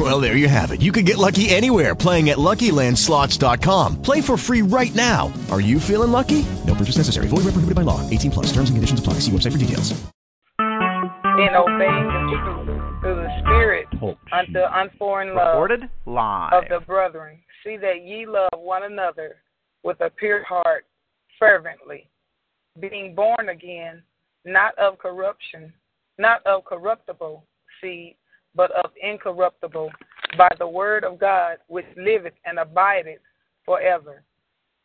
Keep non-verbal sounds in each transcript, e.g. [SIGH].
Well, there you have it. You can get lucky anywhere playing at LuckyLandSlots.com. Play for free right now. Are you feeling lucky? No purchase necessary. Void where prohibited by law. 18 plus. Terms and conditions apply. See website for details. In obeying the truth through the Spirit oh, unto unforeign love Recorded live. of the brethren. See that ye love one another with a pure heart fervently, being born again, not of corruption, not of corruptible seed, but of incorruptible, by the word of God, which liveth and abideth forever.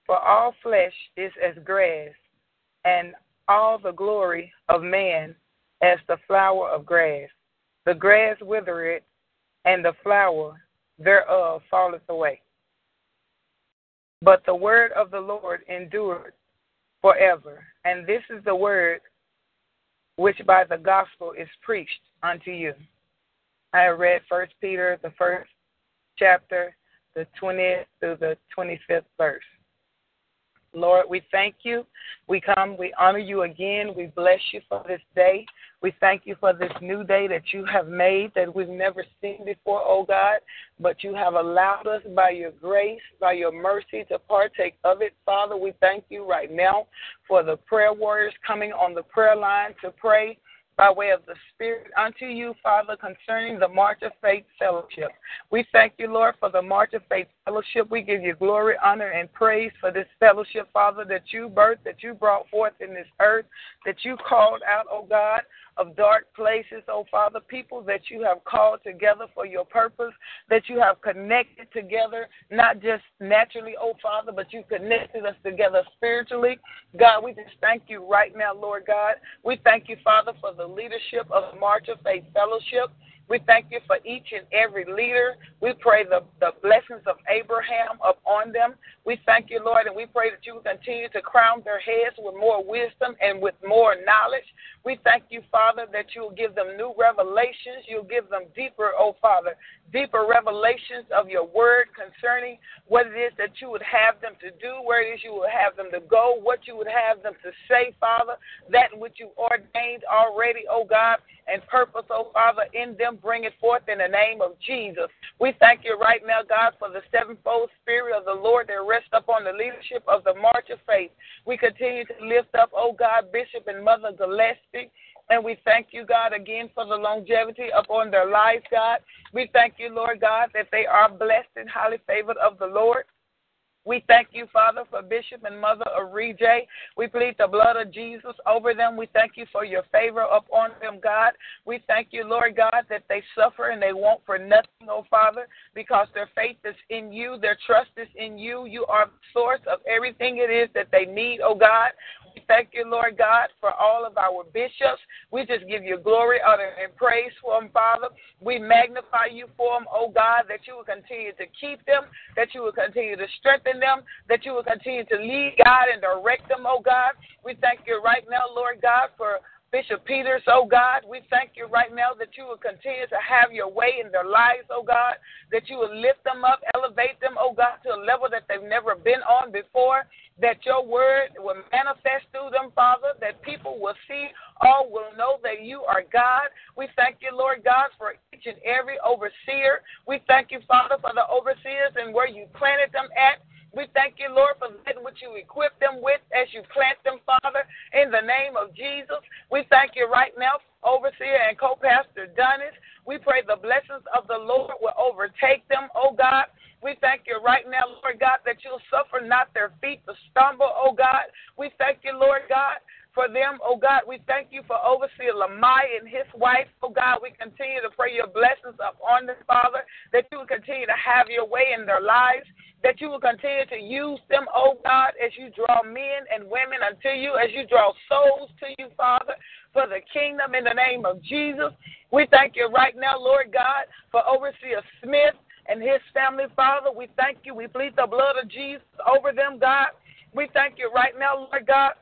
For all flesh is as grass, and all the glory of man as the flower of grass. The grass withereth, and the flower thereof falleth away. But the word of the Lord endured forever. And this is the word which by the gospel is preached unto you. I have read First Peter, the first chapter, the 20th through the 25th verse. Lord, we thank you. We come, we honor you again. We bless you for this day. We thank you for this new day that you have made that we've never seen before, oh God, but you have allowed us by your grace, by your mercy to partake of it. Father, we thank you right now for the prayer warriors coming on the prayer line to pray by way of the Spirit unto you, Father, concerning the March of Faith Fellowship. We thank you, Lord, for the March of Faith Fellowship. We give you glory, honor, and praise for this fellowship, Father, that you birthed, that you brought forth in this earth, that you called out, oh God, of dark places, oh Father, people that you have called together for your purpose, that you have connected together, not just naturally, oh Father, but you connected us together spiritually. God, we just thank you right now, Lord God. We thank you, Father, for the leadership of March of Faith Fellowship. We thank you for each and every leader. We pray the, the blessings of Abraham upon them. We thank you, Lord, and we pray that you will continue to crown their heads with more wisdom and with more knowledge. We thank you, Father, that you will give them new revelations. You'll give them deeper, oh Father, deeper revelations of your word concerning what it is that you would have them to do, where it is you would have them to go, what you would have them to say, Father, that which you ordained already, oh God, and purpose, oh Father, in them, bring it forth in the name of Jesus. We thank you right now, God, for the sevenfold spirit of the Lord that rests upon the leadership of the March of Faith. We continue to lift up, oh God, Bishop and Mother Gillespie. And we thank you, God, again for the longevity upon their lives, God. We thank you, Lord God, that they are blessed and highly favored of the Lord. We thank you, Father, for Bishop and Mother Arije. We plead the blood of Jesus over them. We thank you for your favor upon them, God. We thank you, Lord God, that they suffer and they want for nothing, oh Father, because their faith is in you, their trust is in you. You are the source of everything it is that they need, oh God. Thank you, Lord God, for all of our bishops. We just give you glory, honor, and praise for them, Father. We magnify you for them, oh God, that you will continue to keep them, that you will continue to strengthen them, that you will continue to lead, God, and direct them, oh God. We thank you right now, Lord God, for Bishop Peters, oh God, we thank you right now that you will continue to have your way in their lives, oh God, that you will lift them up, elevate them, oh God, to a level that they've never been on before, that your word will manifest through them, Father, that people will see, all will know that you are God. We thank you, Lord God, for each and every overseer. We thank you, Father, for the overseers and where you planted them at. We thank you, Lord, for that which you equip them with as you plant them, Father, in the name of Jesus. We thank you right now, Overseer and co pastor Dunnis. We pray the blessings of the Lord will overtake them, oh God. We thank you right now, Lord God, that you'll suffer not their feet to stumble, oh God. We thank you, Lord God, for them, oh God. We thank you for Overseer Lamai and his wife, oh God. We continue to pray your blessings upon them, Father, that you will continue to have your way in their lives that you will continue to use them, oh God, as you draw men and women unto you, as you draw souls to you, Father, for the kingdom in the name of Jesus. We thank you right now, Lord God, for Overseer Smith and his family, Father. We thank you. We plead the blood of Jesus over them, God. We thank you right now, Lord God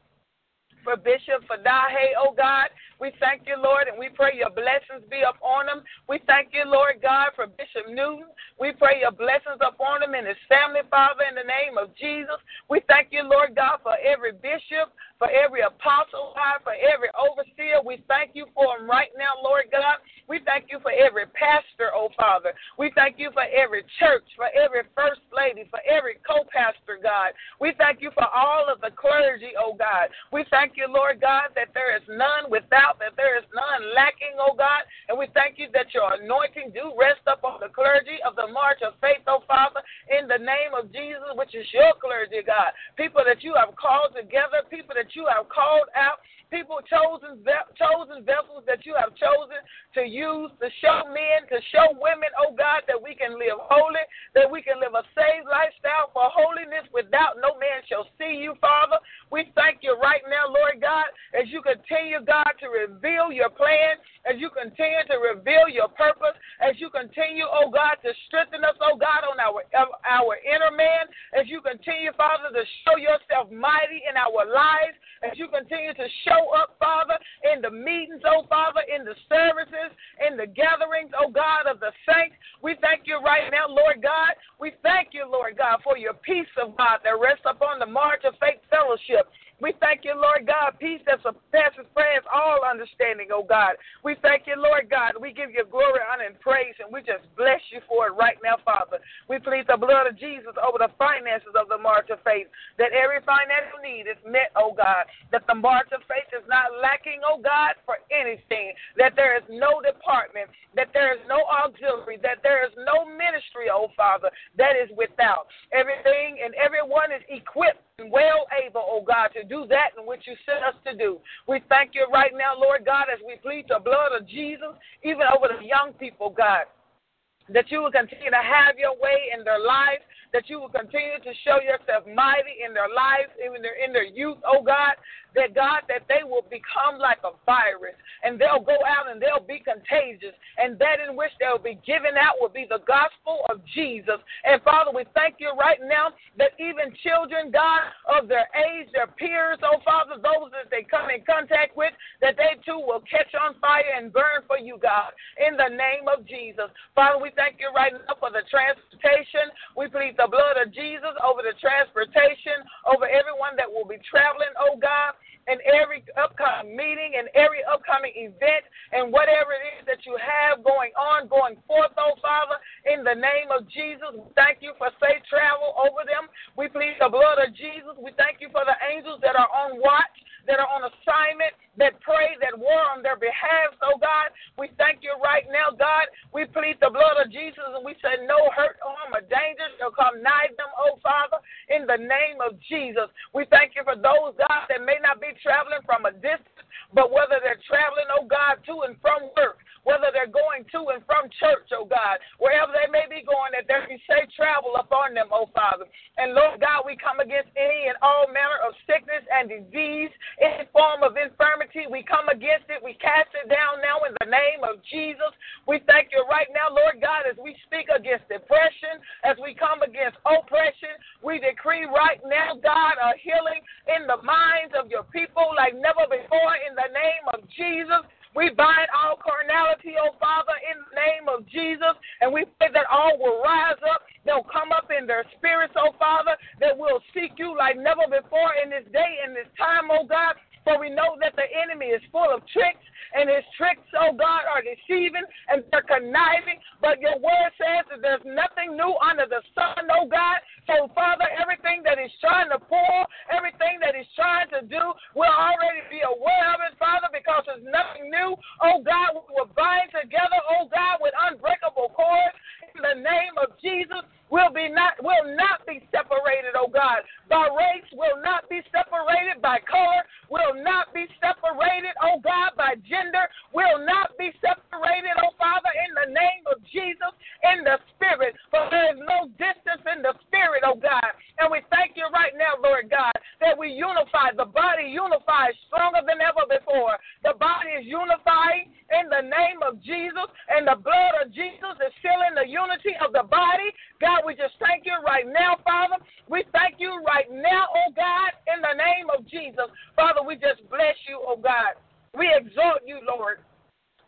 for Bishop for Fadahe, oh God. We thank you, Lord, and we pray your blessings be upon him. We thank you, Lord God, for Bishop Newton. We pray your blessings upon him and his family, Father, in the name of Jesus. We thank you, Lord God, for every bishop, for every apostle, for every overseer. We thank you for him right now, Lord God. We thank you for every pastor, oh Father. We thank you for every church, for every first lady, for every co pastor, God. We thank you for all of the clergy, oh God. We thank you, Lord God, that there is none without that there is none lacking, oh God. And we thank you that your anointing do rest upon the clergy of the March of Faith, oh Father, in the name of Jesus, which is your clergy, God. People that you have called together, people that you have called out people chosen chosen vessels that you have chosen to use to show men, to show women, oh God, that we can live holy, that we can live a saved lifestyle for holiness without no man shall see you, Father. We thank you right now, Lord God, as you continue, God, to reveal your plan, as you continue to reveal your purpose, as you continue, oh God, to strengthen us, oh God, on our our inner man, as you continue, Father, to show yourself mighty in our lives, as you continue to show up, Father, in the meetings, oh Father, in the services, in the gatherings, oh God, of the saints. We thank you right now, Lord God. We thank you, Lord God, for your peace of God that rests upon the march of faith fellowship. We thank you, Lord God, peace that surpasses prayers, all understanding, oh God. We thank you, Lord God. We give you glory, honor, and praise, and we just bless you for it right now, Father. We plead the blood of Jesus over the finances of the March of Faith, that every financial need is met, oh God, that the March of Faith is not lacking, oh God, for anything, that there is no department, that there is no auxiliary, that there is no ministry, oh Father, that is without. Everything and everyone is equipped well able, oh God, to do that in which you sent us to do. We thank you right now, Lord God, as we plead the blood of Jesus, even over the young people, God that you will continue to have your way in their lives, that you will continue to show yourself mighty in their lives, even in their youth, oh God, that God, that they will become like a virus and they'll go out and they'll be contagious, and that in which they'll be given out will be the gospel of Jesus. And Father, we thank you right now that even children, God, of their age, their peers, oh Father, those that they come in contact with, that they too will catch on fire and burn for you, God, in the name of Jesus. Father, we thank you right now for the transportation. We plead the blood of Jesus over the transportation, over everyone that will be traveling, oh God and every upcoming meeting and every upcoming event and whatever it is that you have going on, going forth, oh Father, in the name of Jesus. Thank you for safe travel over them. We plead the blood of Jesus. We thank you for the angels that are on watch, that are on assignment, that pray, that war on their behalf, oh God. We thank you right now, God. We plead the blood of Jesus and we say no hurt, harm, or shall come nigh them, oh Father, in the name of Jesus. We thank you for those, God, that may not be traveling from a distance, but whether they're traveling, oh God, to and from work, whether they're going to and from church, oh God, wherever they may be going, that there be safe travel upon them, oh Father. And Lord God, we come against any and all manner of sickness and disease, any form of infirmity. We come against it. We cast it down now in the name of Jesus. We thank you right now, Lord God, as we speak against depression, as we come against oppression. We decree right now, God, a healing in the minds of your people like never before in the name of Jesus. We bind all carnality, oh Father, in the name of Jesus, and we pray that all will rise up. They'll come up in their spirits, oh Father, that will seek you like never before in this day, in this time, oh God. For we know that the enemy is full of tricks, and his tricks, oh God, are deceiving and they're conniving. But your word says that there's nothing new under the sun, oh God. So, Father, everything that he's trying to pull, everything that he's trying to do, we'll already be aware of it, Father, because there's nothing new. Oh God, we will bind together, oh God, with unbreakable cords in the name of Jesus will be not will not be separated, oh God. By race will not be separated, by color will not be separated, oh God, by gender will not be separated, oh Father, in the name of Jesus, in the spirit. For there is no distance in the spirit, oh God. And we thank you right now, Lord God, that we unify. The body unifies stronger than ever before. The body is unifying in the name of Jesus, and the blood of Jesus is sealing the unity of the body. God, we just thank you right now, Father. We thank you right now, oh God, in the name of Jesus. Father, we just bless you, oh God. We exalt you, Lord.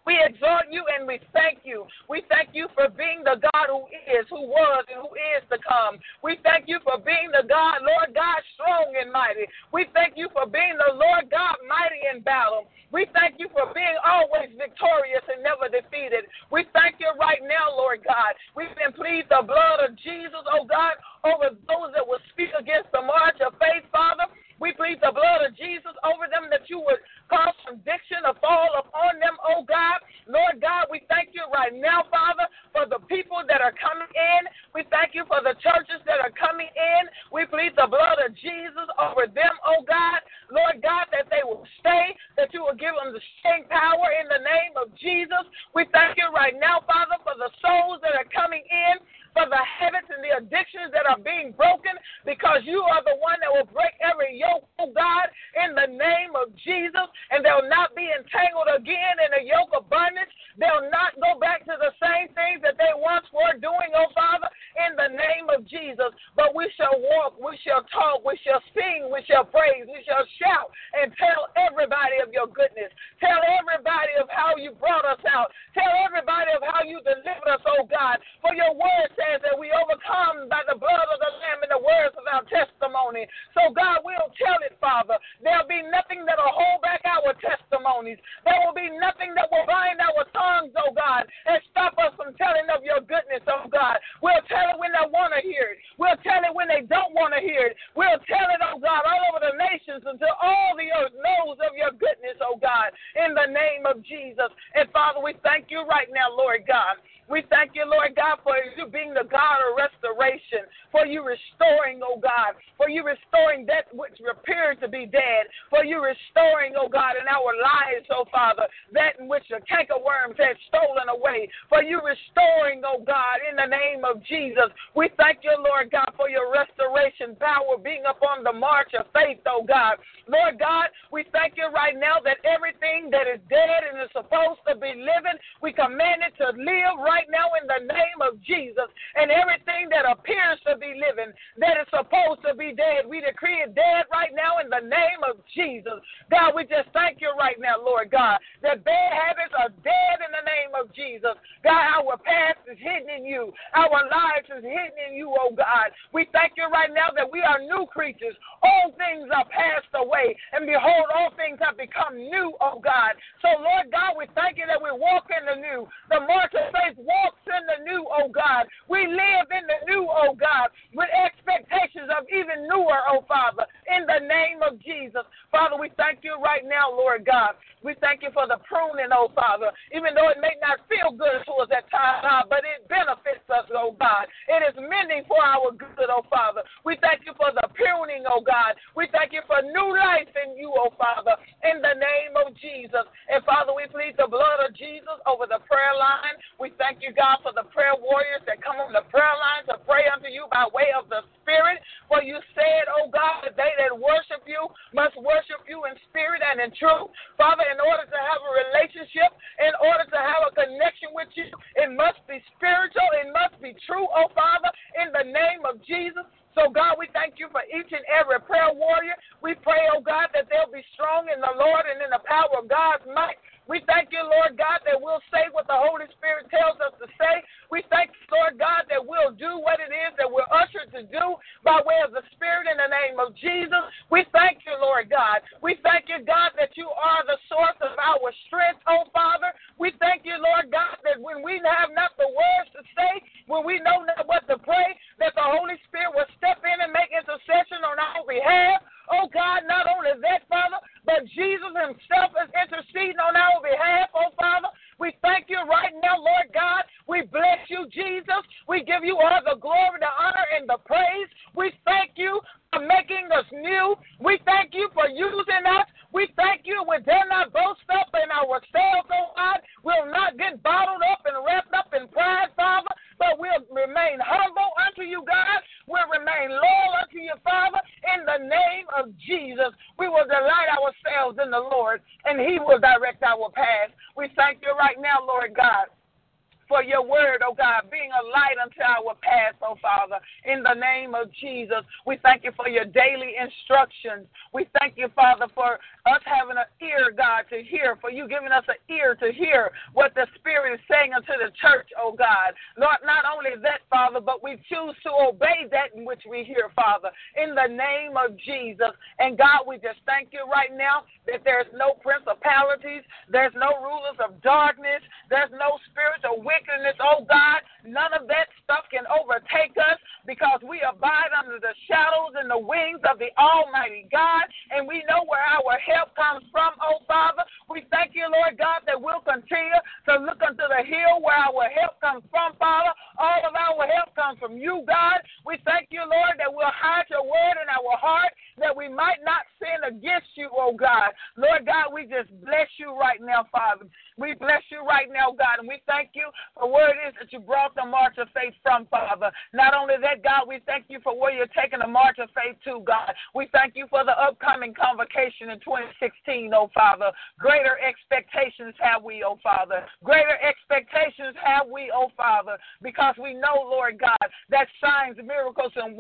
We exalt you and we thank you. We thank you for being the God who is, who was, and who is to come. We thank you for being the God, Lord God, strong and mighty. We thank you for being the Lord God, mighty in battle. We thank you for being always victorious and never defeated. We thank you right now, Lord God. We can plead the blood of Jesus, oh God, over those that will speak against the march of faith, Father. We plead the blood of Jesus over them that you would cause conviction to fall upon them, oh God. Lord God, we thank you right now, Father, for the people that are coming in. We thank you for the churches that are coming in. We plead the blood of Jesus over them, oh God. Lord God, that they will stay, that you will give them the staying power in the name of Jesus. We thank you right now, Father, for the souls that are coming in for the habits and the addictions that are being broken because you are the one that will break every yoke, oh God, in the name of Jesus. And they'll not be entangled again in a yoke of bondage. They'll not go back to the same things that they once were doing, oh Father, in the name of Jesus. But we shall walk, we shall talk, we shall sing, we shall praise, we shall shout and tell everybody of your goodness. Tell everybody of how you brought us out. Tell everybody of how you delivered us, oh God. For your word says, says that we overcome by the blood of the Lamb and the words of our testimony. So, God, we'll tell it, Father. There'll be nothing that'll hold back our testimonies. There will be nothing that will bind our tongues, oh God, and stop us from telling of your goodness, oh God. We'll tell it when they want to hear it. We'll tell it when they don't want to hear it. We'll tell it, oh God, all over the nations until all the earth knows of your goodness, oh God, in the name of Jesus. And Father, we thank you right now, Lord God. We thank you, Lord God, for you being the God of restoration, for you restoring, oh God, for you restoring that which appeared to be dead, for you restoring, oh God, in our lives, oh Father, that in which the cankerworms had stolen away, for you restoring, oh God, in the name of Jesus. We thank you, Lord God, for your restoration power being upon the march of faith, oh God. Lord God, we thank you right now that everything that is dead and is supposed to be living, we command it to live right right now in the name of Jesus. And everything that appears to be living, that is supposed to be dead, we decree it dead right now in the name of Jesus. God, we just thank you right now, Lord God, that bad habits are dead in the name of Jesus. God, our past is hidden in you, our lives is hidden in you, oh God. We thank you right now that we are new creatures. All things are passed away, and behold, all things have become new, oh God. So, Lord God, we thank you that we walk in the new. The march of faith walks in the new, oh God. We live in the new, oh God, with expectations of even newer, oh Father, in the name of Jesus. Father, we thank you right now, Lord God. We thank you for the pruning, oh Father, even though it may not feel good to us at times, God, but it benefits us, oh God. It is mending for our good, oh Father. We thank you for the pruning, oh God. We thank you for new life in you, oh Father, in the name of Jesus. And Father, we plead the blood of Jesus over the prayer line. We thank thank you, God, for the prayer warriors that come on the prayer line to pray unto you by way of the Spirit. For you said, oh God, that they that worship you must worship you in spirit and in truth. Father, in order to have a relationship, in order to have a connection with you, it must be spiritual, it must be true, oh Father, in the name of Jesus. So, God, we thank you for each and every prayer warrior. We pray, oh God, that they'll be strong in the Lord and in the power of God's might. We thank you, Lord God, that we'll say what the Holy Spirit tells us to say. We thank you, Lord God, that we'll do what it is that we're ushered to do by way of the Spirit in the name of Jesus. We thank you, Lord God. We thank you, God, that you are the source of our strength, oh Father. We thank you, Lord God, that when we have not the words to say, when we know not what to pray,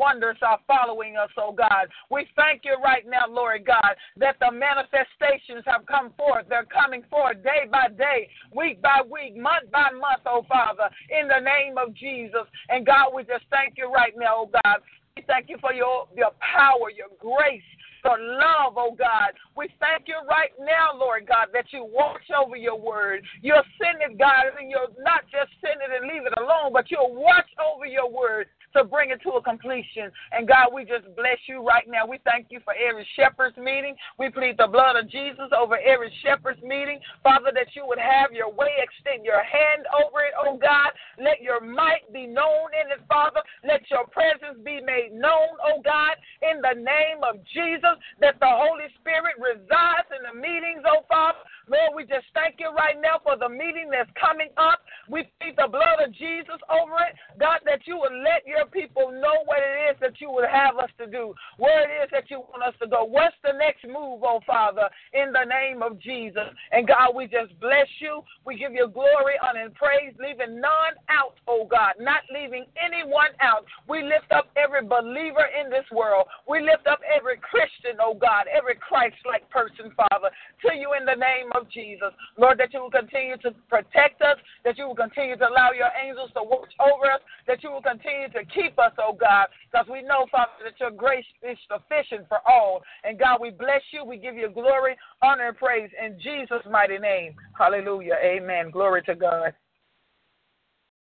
wonders are following us, oh God. We thank you right now, Lord God, that the manifestations have come forth. They're coming forth day by day week by week, month by month, oh Father, in the name of Jesus. And God, we just thank you right now, oh God. We thank you for your, your power, your grace, your love, oh God. We thank you right now, Lord God, that you watch over your word. You'll send it, God, and you'll not just send it and leave it alone, but you'll watch over your word to bring it to a completion. And God, we just bless you right now. We thank you for every shepherd's meeting. We plead the blood of Jesus over every shepherd's meeting. Father, that you would have your way, extend your hand over it, oh God. Let your might be known in it, Father. Let your presence be made known, oh God, in the name of Jesus, that the Holy Spirit resides in the meetings, oh Father. Lord, we just thank you right now for the meeting that's coming up. We plead the blood of Jesus over it. God, that you would let your people know what it is that you would have us to do, where it is that you want us to go. What's the next move, oh Father, in the name of Jesus. And God, we just bless you. We give you glory, honor, and praise, leaving none out, oh God, not leaving anyone out. We lift up every believer in this world. We lift up every Christian, oh God, every Christ like person, Father, to you in the name of Jesus. Lord, that you will continue to protect us, that you will continue to allow your angels to watch over us, that you will continue to keep us, oh God, because we know, Father, that your grace is sufficient for all. And God, we bless you. We give you glory, honor, and praise in Jesus' mighty name. Hallelujah. Amen. Glory to God.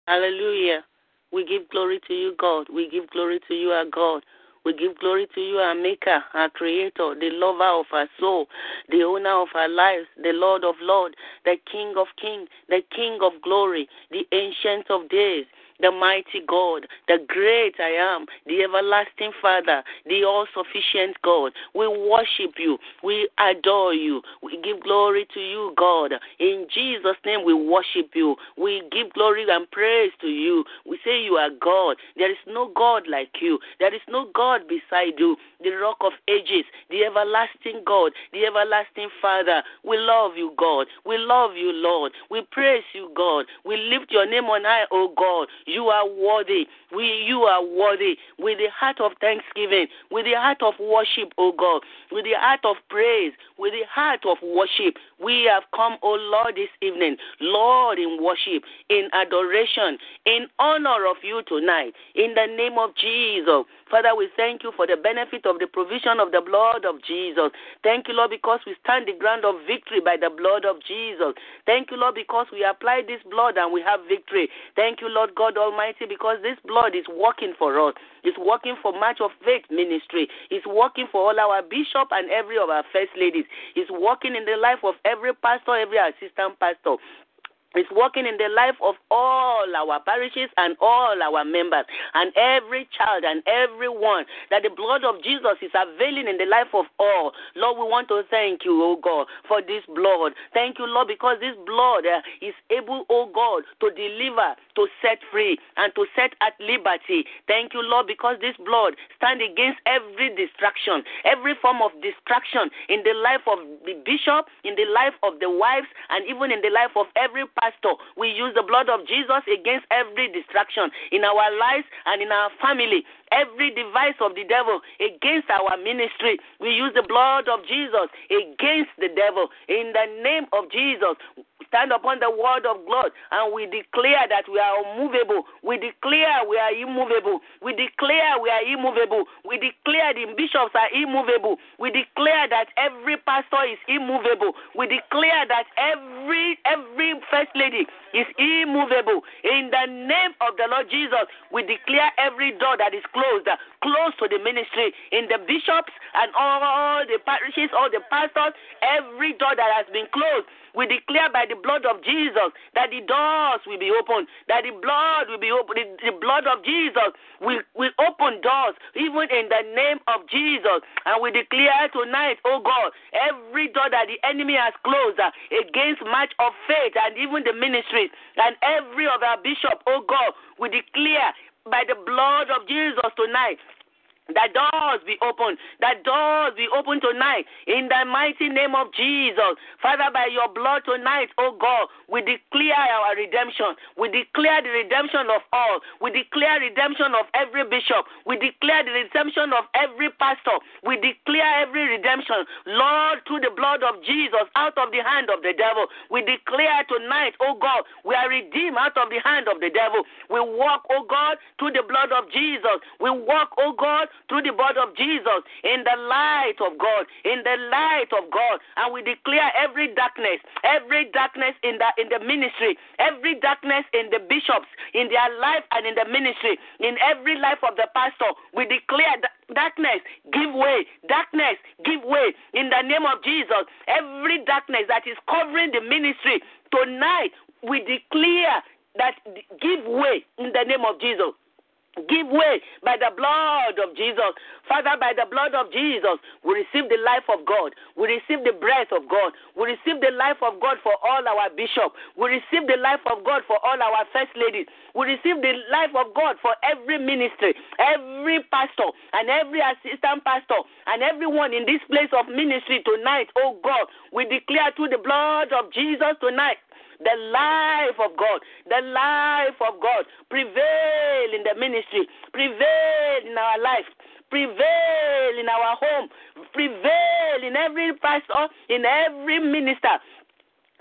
Hallelujah. We give glory to you, God. We give glory to you, our God. We give glory to you, our Maker, our Creator, the lover of our soul, the owner of our lives, the Lord of Lords, the King of Kings, the King of Glory, the Ancient of Days the mighty God, the great I am, the everlasting Father, the all sufficient God. We worship you. We adore you. We give glory to you, God. In Jesus' name, we worship you. We give glory and praise to you. We say you are God. There is no God like you. There is no God beside you. The rock of ages, the everlasting God, the everlasting Father. We love you, God. We love you, Lord. We praise you, God. We lift your name on high, O God. You are worthy. We, you are worthy. With the heart of thanksgiving, with the heart of worship, O God, with the heart of praise, with the heart of worship, we have come, O Lord, this evening, Lord, in worship, in adoration, in honor of you tonight, in the name of Jesus. Father, we thank you for the benefit of the provision of the blood of Jesus. Thank you, Lord, because we stand the ground of victory by the blood of Jesus. Thank you, Lord, because we apply this blood and we have victory. Thank you, Lord God Almighty, because this blood is working for us. It's working for March of Faith ministry. It's working for all our bishop and every of our first ladies. It's working in the life of every pastor, every assistant pastor. Is working in the life of all our parishes and all our members and every child and everyone that the blood of Jesus is availing in the life of all. Lord, we want to thank you, oh God, for this blood. Thank you, Lord, because this blood uh, is able, oh God, to deliver, to set free, and to set at liberty. Thank you, Lord, because this blood stands against every distraction, every form of distraction in the life of the bishop, in the life of the wives, and even in the life of every pastor. We use the blood of Jesus against every distraction in our lives and in our family. Every device of the devil against our ministry, we use the blood of Jesus against the devil. In the name of Jesus, stand upon the word of God and we declare that we are unmovable. We declare we are immovable. We declare we are immovable. We declare the bishops are immovable. We declare that every pastor is immovable. We declare that every every first lady is immovable. In the name of the Lord Jesus, we declare every door that is closed, closed to the ministry, in the bishops and all the parishes, all the pastors, every door that has been closed we declare by the blood of Jesus that the doors will be opened, that the blood will be open. The, the blood of Jesus will, will open doors, even in the name of Jesus. And we declare tonight, oh God, every door that the enemy has closed uh, against march of faith and even the ministries and every other bishop, oh God, we declare by the blood of Jesus tonight that doors be open. That doors be open tonight. In the mighty name of Jesus. Father, by your blood tonight, oh God, we declare our redemption. We declare the redemption of all. We declare redemption of every bishop. We declare the redemption of every pastor. We declare every redemption. Lord, through the blood of Jesus, out of the hand of the devil. We declare tonight, oh God, we are redeemed out of the hand of the devil. We walk, oh God, through the blood of Jesus. We walk, oh God, through the blood of Jesus in the light of God, in the light of God. And we declare every darkness, every darkness in the in the ministry, every darkness in the bishops, in their life and in the ministry, in every life of the pastor. We declare that darkness give way darkness give way in the name of jesus every darkness that is covering the ministry tonight we declare that give way in the name of jesus Give way by the blood of Jesus. Father, by the blood of Jesus, we receive the life of God. We receive the breath of God. We receive the life of God for all our bishops. We receive the life of God for all our first ladies. We receive the life of God for every ministry, every pastor, and every assistant pastor, and everyone in this place of ministry tonight. Oh God, we declare through the blood of Jesus tonight the life of God, the life of God prevail in the ministry, prevail in our life, prevail in our home, prevail in every pastor, in every minister.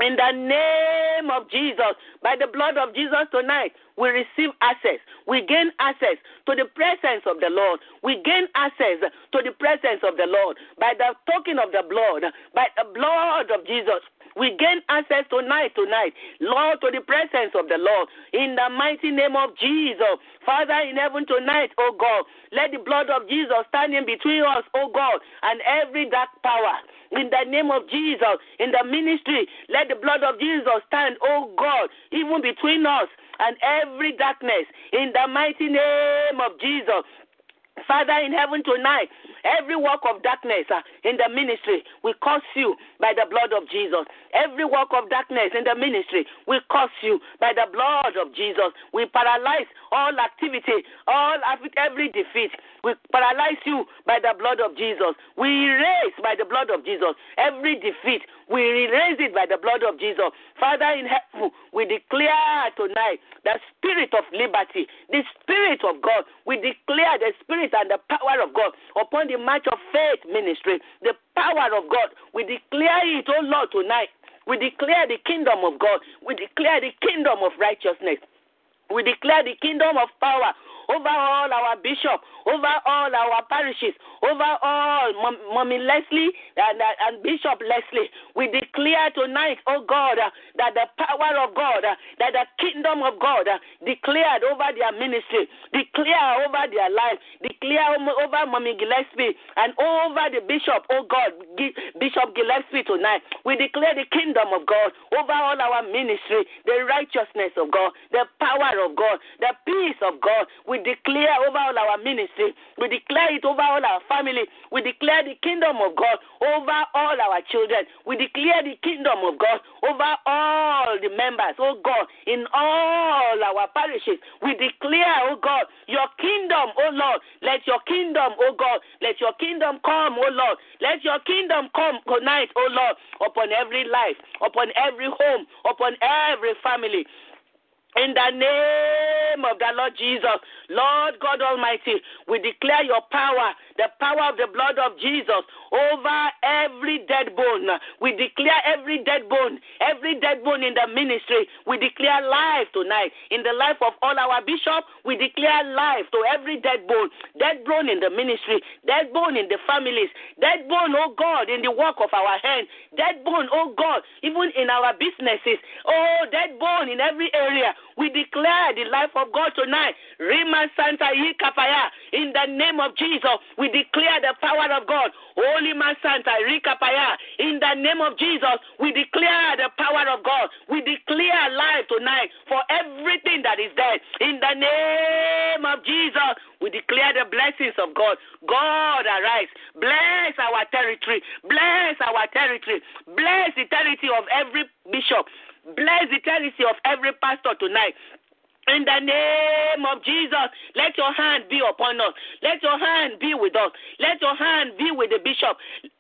In the name of Jesus, by the blood of Jesus tonight, we receive access. We gain access to the presence of the Lord. We gain access to the presence of the Lord by the token of the blood, by the blood of Jesus. We gain access tonight, tonight, Lord, to the presence of the Lord. In the mighty name of Jesus. Father in heaven tonight, oh God, let the blood of Jesus stand in between us, oh God, and every dark power. In the name of Jesus, in the ministry, let the blood of Jesus stand, oh God, even between us and every darkness. In the mighty name of Jesus. Father in heaven tonight, every work of darkness uh, in the ministry, we curse you by the blood of Jesus. Every work of darkness in the ministry, we curse you by the blood of Jesus. We paralyze all activity, all every defeat. We paralyze you by the blood of Jesus. We erase by the blood of Jesus every defeat. We erase it by the blood of Jesus. Father in heaven, we declare tonight the spirit of liberty, the spirit of God. We declare the spirit and the power of God upon the march of faith ministry, the power of God. We declare it, oh Lord, tonight. We declare the kingdom of God. We declare the kingdom of righteousness. We declare the kingdom of power over all our bishop, over all our parishes, over all Mommy Leslie and, and Bishop Leslie. We declare tonight, oh God, uh, that the power of God, uh, that the kingdom of God uh, declared over their ministry, declare over their life, declare over Mommy Gillespie and over the bishop, oh God, Bishop Gillespie tonight. We declare the kingdom of God over all our ministry, the righteousness of God, the power of God, the peace of God. We declare over all our ministry. We declare it over all our family. We declare the kingdom of God over all our children. We declare the kingdom of God over all the members, oh God, in all our parishes. We declare, oh God, your kingdom, oh Lord. Let your kingdom, oh God, let your kingdom come, oh Lord. Let your kingdom come tonight, oh Lord, upon every life, upon every home, upon every family. In the name of the Lord Jesus, Lord God Almighty, we declare your power, the power of the blood of Jesus over every dead bone. We declare every dead bone, every dead bone in the ministry. We declare life tonight. In the life of all our bishops, we declare life to every dead bone. Dead bone in the ministry, dead bone in the families, dead bone, oh God, in the work of our hands, dead bone, oh God, even in our businesses. Oh, dead bone in every area. We declare the life of God tonight. Rima Santa Yikapaya. In the name of Jesus, we declare the power of God. Holy Ma Santa Rikapaya. In the name of Jesus, we declare the power of God. We declare life tonight for everything that is dead. In the name of Jesus, we declare the blessings of God. God arise. Bless our territory. Bless our territory. Bless the territory of every bishop. Bless the territory of every pastor tonight. In the name of Jesus, let your hand be upon us. Let your hand be with us. Let your hand be with the bishop.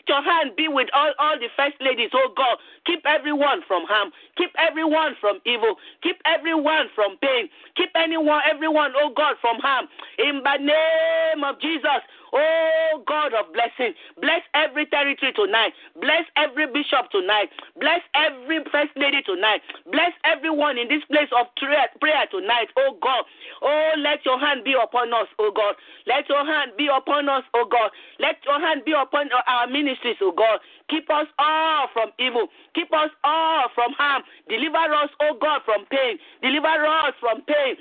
Your hand be with all, all the first ladies. Oh God, keep everyone from harm. Keep everyone from evil. Keep everyone from pain. Keep anyone, everyone, oh God, from harm. In the name of Jesus, Oh God of blessing, bless every territory tonight. Bless every bishop tonight. Bless every first lady tonight. Bless everyone in this place of prayer tonight. Oh God. Oh, let your hand be upon us, oh God. Let your hand be upon us, oh God. Let your hand be upon our ministries, oh God. Keep us all from evil. Keep us all from harm. Deliver us, oh God, from pain. Deliver us from pain.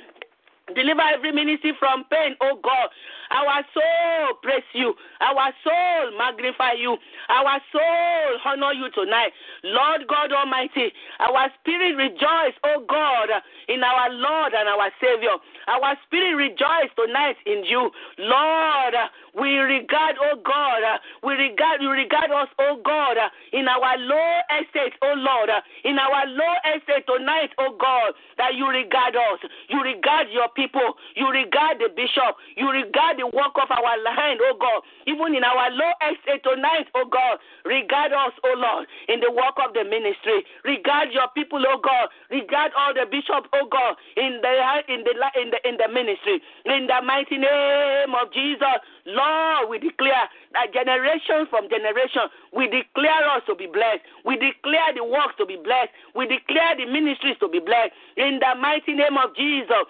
Deliver every ministry from pain, oh God. Our soul praise you. Our soul magnify you. Our soul honor you tonight. Lord God Almighty, our spirit rejoice, oh God, in our Lord and our Savior. Our spirit rejoice tonight in you. Lord, we regard, oh God, uh, we regard, you regard us, oh God, uh, in our low estate, oh Lord, uh, in our low estate tonight, oh God, that you regard us. You regard your people. You regard the bishop. You regard the work of our land, oh God. Even in our low estate tonight, oh God, regard us, oh Lord, in the work of the ministry. Regard your people, oh God. Regard all the bishops, oh God, in the in the in the in the ministry. In the mighty name of Jesus, Lord, we declare that generation from generation, we declare us to be blessed. We declare the works to be blessed. We declare the ministries to be blessed. In the mighty name of Jesus,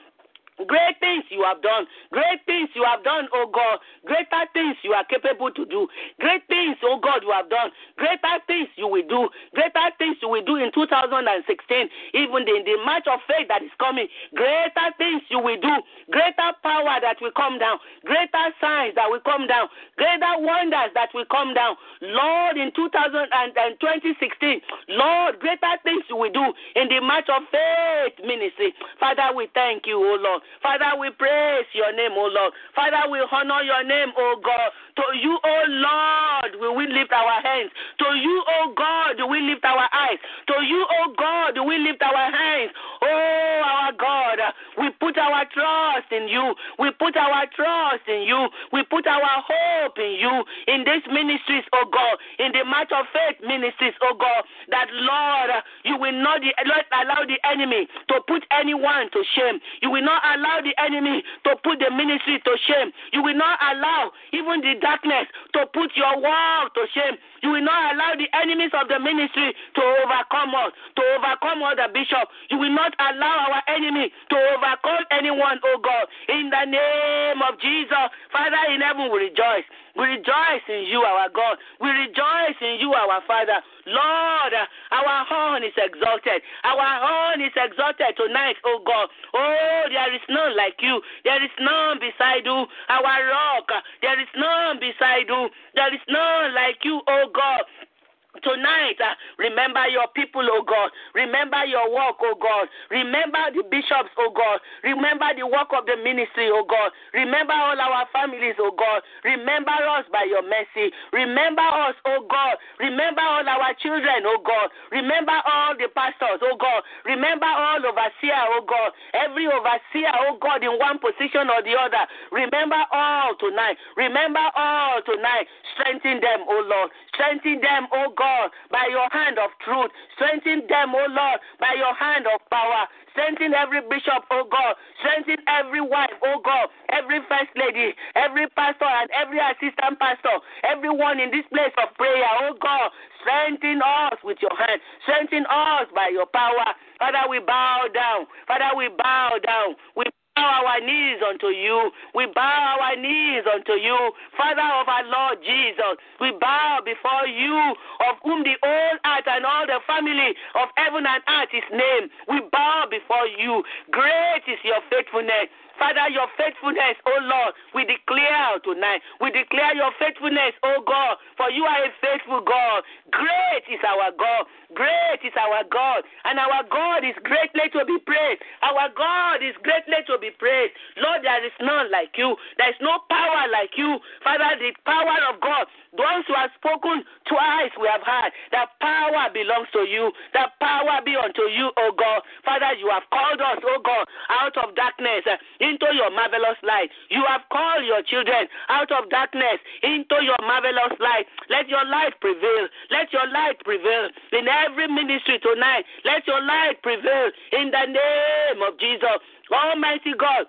Great things you have done. Great things you have done, oh God. Greater things you are capable to do. Great things, oh God, you have done. Greater things you will do. Greater things you will do in 2016, even in the march of faith that is coming. Greater things you will do. Greater power that will come down. Greater signs that will come down. Greater wonders that will come down. Lord, in 2016, Lord, greater things you will do in the march of faith ministry. Father, we thank you, oh Lord. Father, we praise your name, O Lord. Father, we honor your name, O God. To you, O Lord, will we lift our hands. To you, O God, do we lift our eyes. To you, O God, do we lift our hands. Oh, our God, we put our trust in you. We put our trust in you. We put our hope in you. In these ministries, O God, in the march of faith ministries, O God, that Lord, you will not allow the enemy to put anyone to shame. You will not allow the enemy to put the ministry to shame. You will not allow even the darkness to put your work to shame. You will not allow the enemies of the ministry to overcome us, to overcome other bishop. You will not allow our enemy to overcome anyone, oh God. In the name of Jesus, Father in heaven, we rejoice. We rejoice in you, our God. We rejoice in you, our Father. Lord, our horn is exalted. Our horn is exalted tonight, oh God. Oh, there is none like you. There is none beside you, our rock. There is none beside you. There is none like you, oh God. Tonight, uh, remember your people, oh God. Remember your work, oh God. Remember the bishops, oh God. Remember the work of the ministry, oh God. Remember all our families, oh God. Remember us by your mercy. Remember us, oh God. Remember all our children, oh God. Remember all the pastors, oh God. Remember all overseer, oh God. Every overseer, oh God, in one position or the other. Remember all tonight. Remember all tonight. Strengthen them, oh Lord. Strengthen them, oh God. God, by your hand of truth. Strengthen them, O Lord, by your hand of power. Strengthen every bishop, oh God. Strengthen every wife, oh God. Every first lady, every pastor, and every assistant pastor. Everyone in this place of prayer, oh God. Strengthen us with your hand. Strengthen us by your power. Father, we bow down. Father, we bow down. We bow our knees unto you. We bow our knees unto you, Father of our Lord Jesus. We bow before you, of whom the whole earth and all the family of heaven and earth is named. We bow before you. Great is your faithfulness. Father, your faithfulness, oh Lord, we declare tonight. We declare your faithfulness, oh God, for you are a faithful God. Great is our God. Great is our God. And our God is greatly to be praised. Our God is greatly to be praised. Lord, there is none like you. There is no power like you. Father, the power of God, those who have spoken twice we have heard, that power belongs to you. That power be unto you, O God. Father, you have called us, O God, out of darkness eh, into your marvelous light. You have called your children out of darkness into your marvelous light. Let your light prevail. Let your light prevail in every ministry tonight. Let your light prevail in the name of Jesus. Almighty God.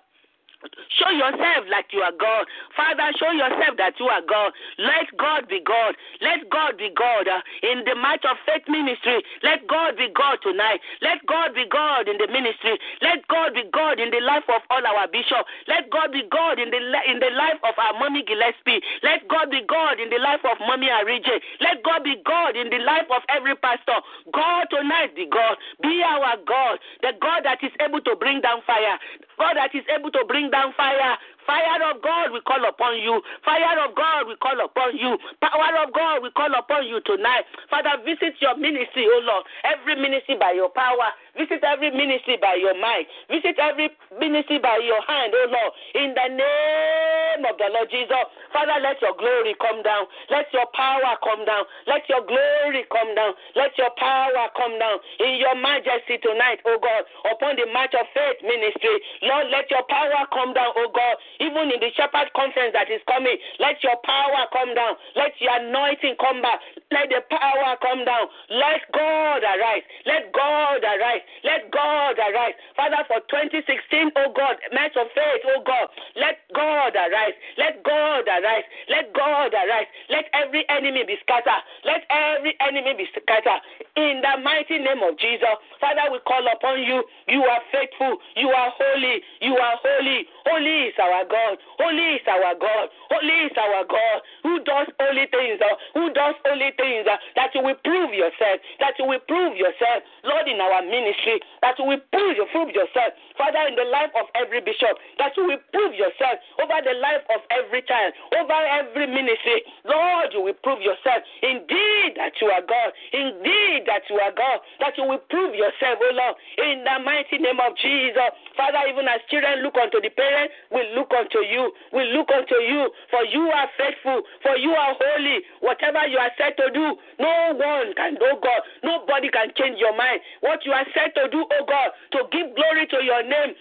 Show yourself like you are God. Father, show yourself that you are God. Let God be God. Let God be God uh, in the March of Faith ministry. Let God be God tonight. Let God be God in the ministry. Let God be God in the life of all our bishops. Let God be God in the in the life of our mommy Gillespie. Let God be God in the life of mommy Arije. Let God be God in the life of every pastor. God tonight be God. Be our God. The God that is able to bring down fire. God that is able to bring down fire Fire of God, we call upon you. Fire of God, we call upon you. Power of God, we call upon you tonight. Father, visit your ministry, oh Lord. Every ministry by your power. Visit every ministry by your mind. Visit every ministry by your hand, oh Lord. In the name of the Lord Jesus. Father, let your glory come down. Let your power come down. Let your glory come down. Let your power come down. In your majesty tonight, oh God, upon the march of faith ministry. Lord, let your power come down, oh God even in the shepherd conference that is coming, let your power come down. Let your anointing come back. Let the power come down. Let God arise. Let God arise. Let God arise. Father, for 2016, oh God, march of faith, oh God, let God arise. Let God arise. Let God arise. Let every enemy be scattered. Let every enemy be scattered. In the mighty name of Jesus, Father, we call upon you. You are faithful. You are holy. You are holy. Holy is our God. Holy is our God. Holy is our God. Who does holy things? Uh, who does holy things? Uh, that you will prove yourself. That you will prove yourself, Lord, in our ministry. That you will prove, you prove yourself, Father, in the life of every bishop. That you will prove yourself over the life of every child, over every ministry. Lord, you will prove yourself. Indeed, that you are God. Indeed, that you are God. That you will prove yourself, oh Lord, in the mighty name of Jesus. Father, even as children look unto the parents, we look unto you. We look unto you. For you are faithful. For you are holy. Whatever you are set to do, no one can, oh God, nobody can change your mind. What you are set to do, oh God, to give glory to your name,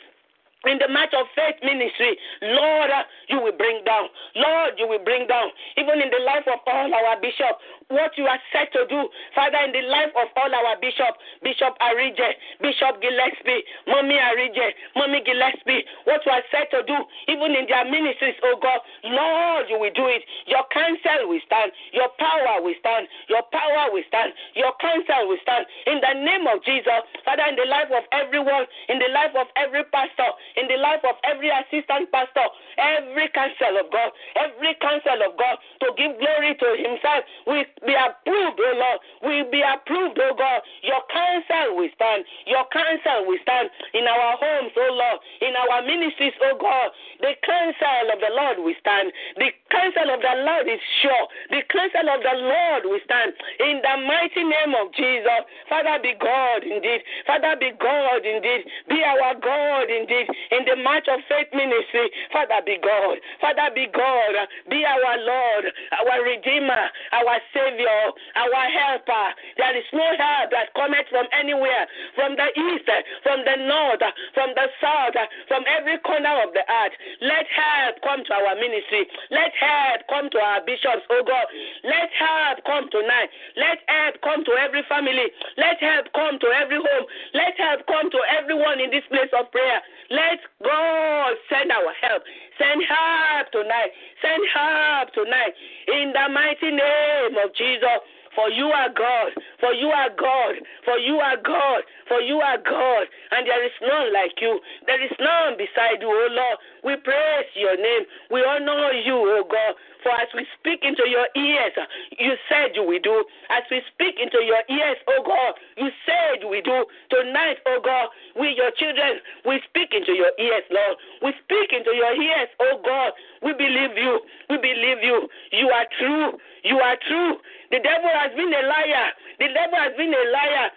in the march of faith ministry, Lord, you will bring down. Lord, you will bring down. Even in the life of all our bishops, what you are set to do, Father, in the life of all our bishop, Bishop Arije, Bishop Gillespie, Mommy Arije, Mommy Gillespie, what you are set to do, even in their ministries, oh God, Lord, you will do it. Your counsel will stand, your power will stand, your power will stand, your counsel will stand. In the name of Jesus, Father, in the life of everyone, in the life of every pastor, in the life of every assistant pastor, every counsel of God, every counsel of God to give glory to Himself, we be approved, oh Lord. We be approved, oh God. Your counsel will stand. Your counsel will stand in our homes, oh Lord. In our ministries, oh God. The counsel of the Lord will stand. The counsel of the Lord is sure. The counsel of the Lord will stand. In the mighty name of Jesus. Father, be God indeed. Father, be God indeed. Be our God indeed. In the march of faith ministry, Father, be God. Father, be God. Be our Lord, our Redeemer, our Savior, our helper. There is no help that cometh from anywhere, from the east, from the north, from the south, from every corner of the earth. Let help come to our ministry. Let help come to our bishops, oh God. Let help come tonight. Let help come to every family. Let help come to every home. Let help come to everyone in this place of prayer. Let God send our help. Send help tonight. Send help tonight. In the mighty name of Jesus. For you are God, for you are God, for you are God, for you are God, and there is none like you. There is none beside you, O Lord. We praise your name. We honor you, O God. For as we speak into your ears, you said you will do. As we speak into your ears, oh God, you said we do. Tonight, oh God, we, your children, we speak into your ears, Lord. We speak into your ears, oh God. We believe you. We believe you. You are true. You are true. The devil has been a liar. The devil has been a liar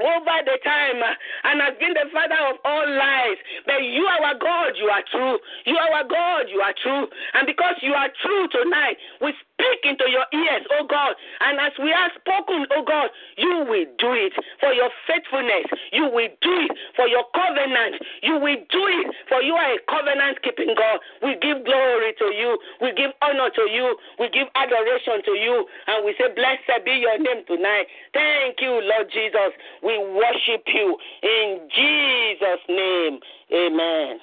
over the time uh, and has been the father of all lies. But you, are our God, you are true. You, are our God, you are true. And because you are true tonight, we speak into your ears, oh God. And as we have spoken, oh God, you will do it for your faithfulness. You will do it for your covenant. You will do it for you are a covenant keeping God. We give glory to you. We give honor to you. We give adoration to you. And we say, Blessed be your name tonight. Thank you, Lord Jesus. We worship you in Jesus' name. Amen.